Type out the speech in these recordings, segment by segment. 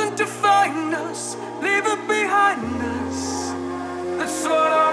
doesn't define us, leave it behind us. That's what I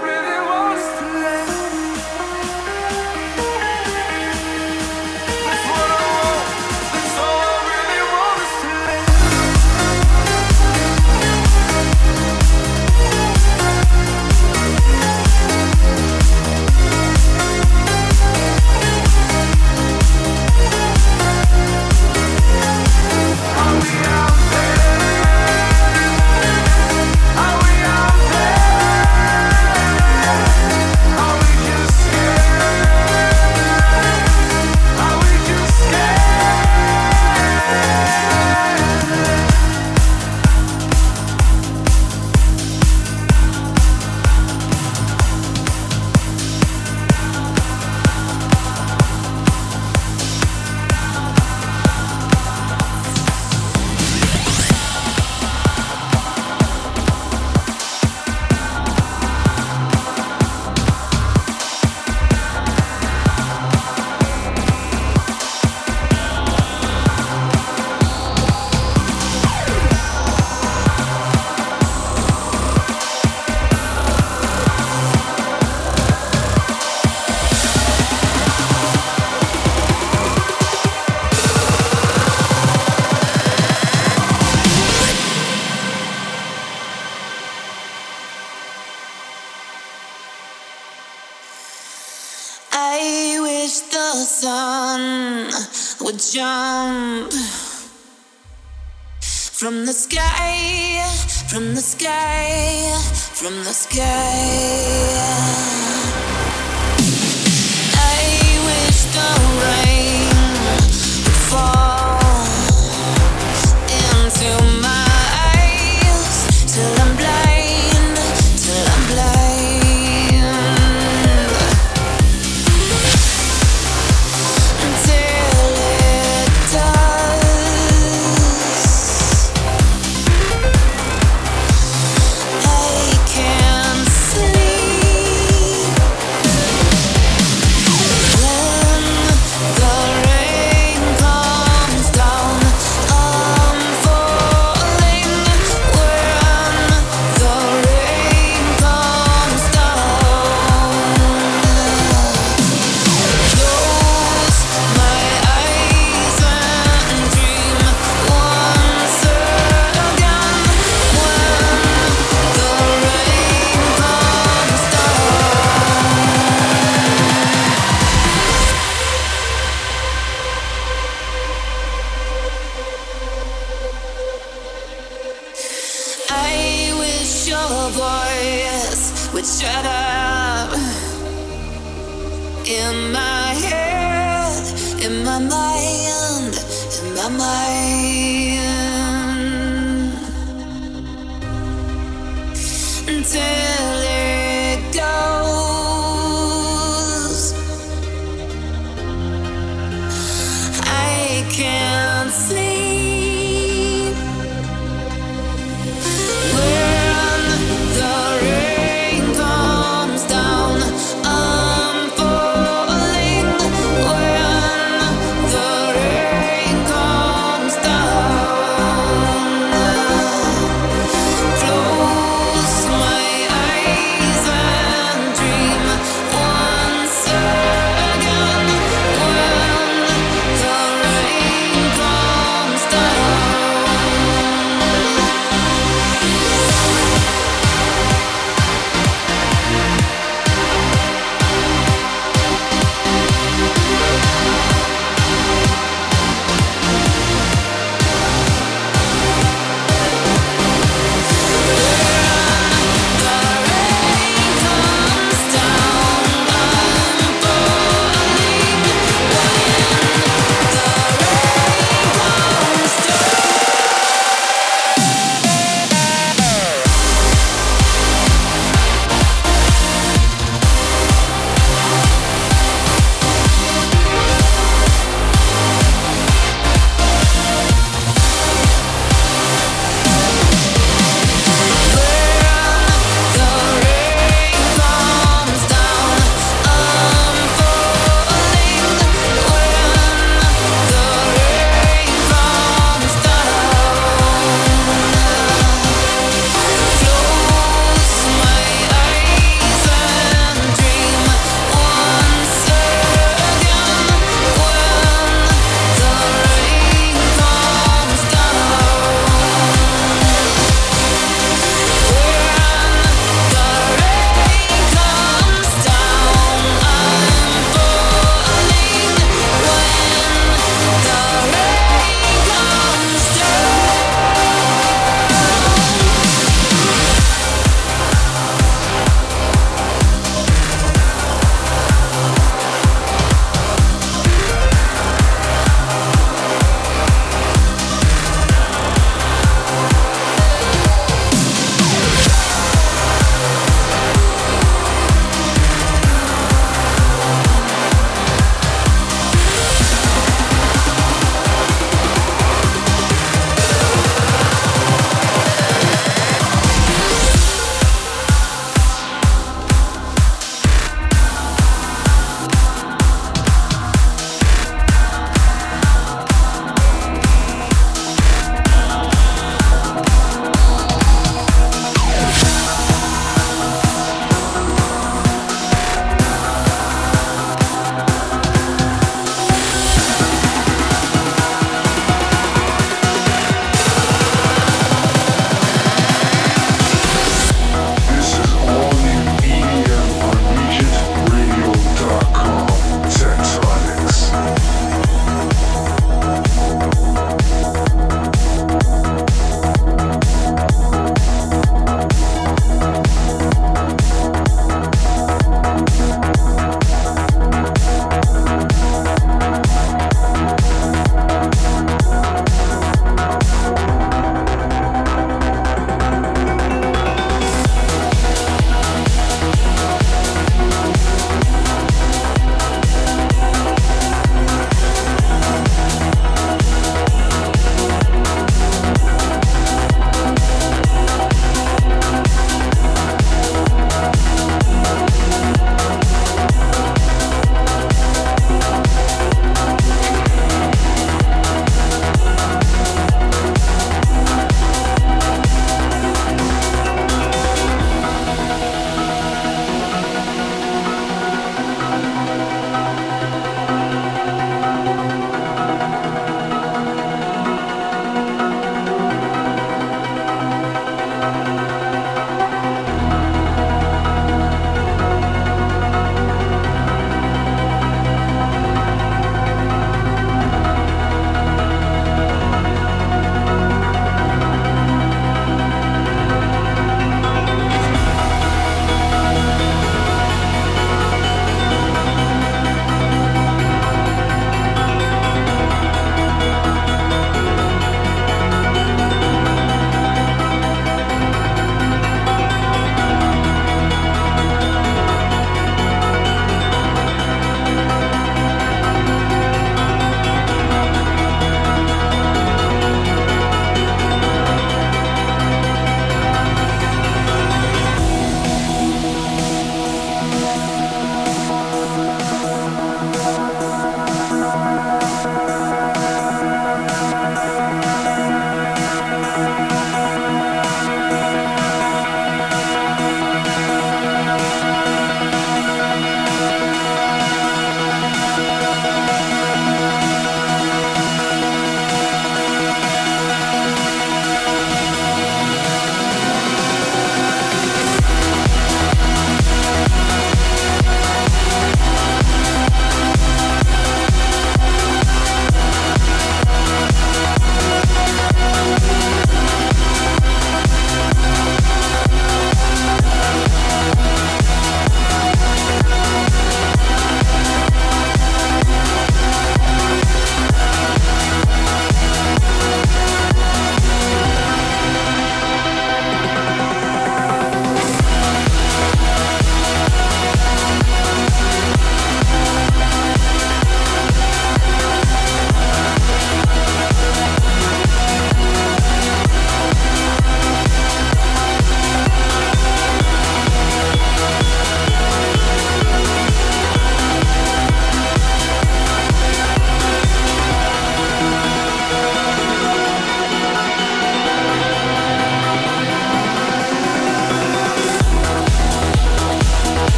away.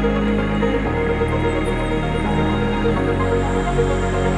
Thank you.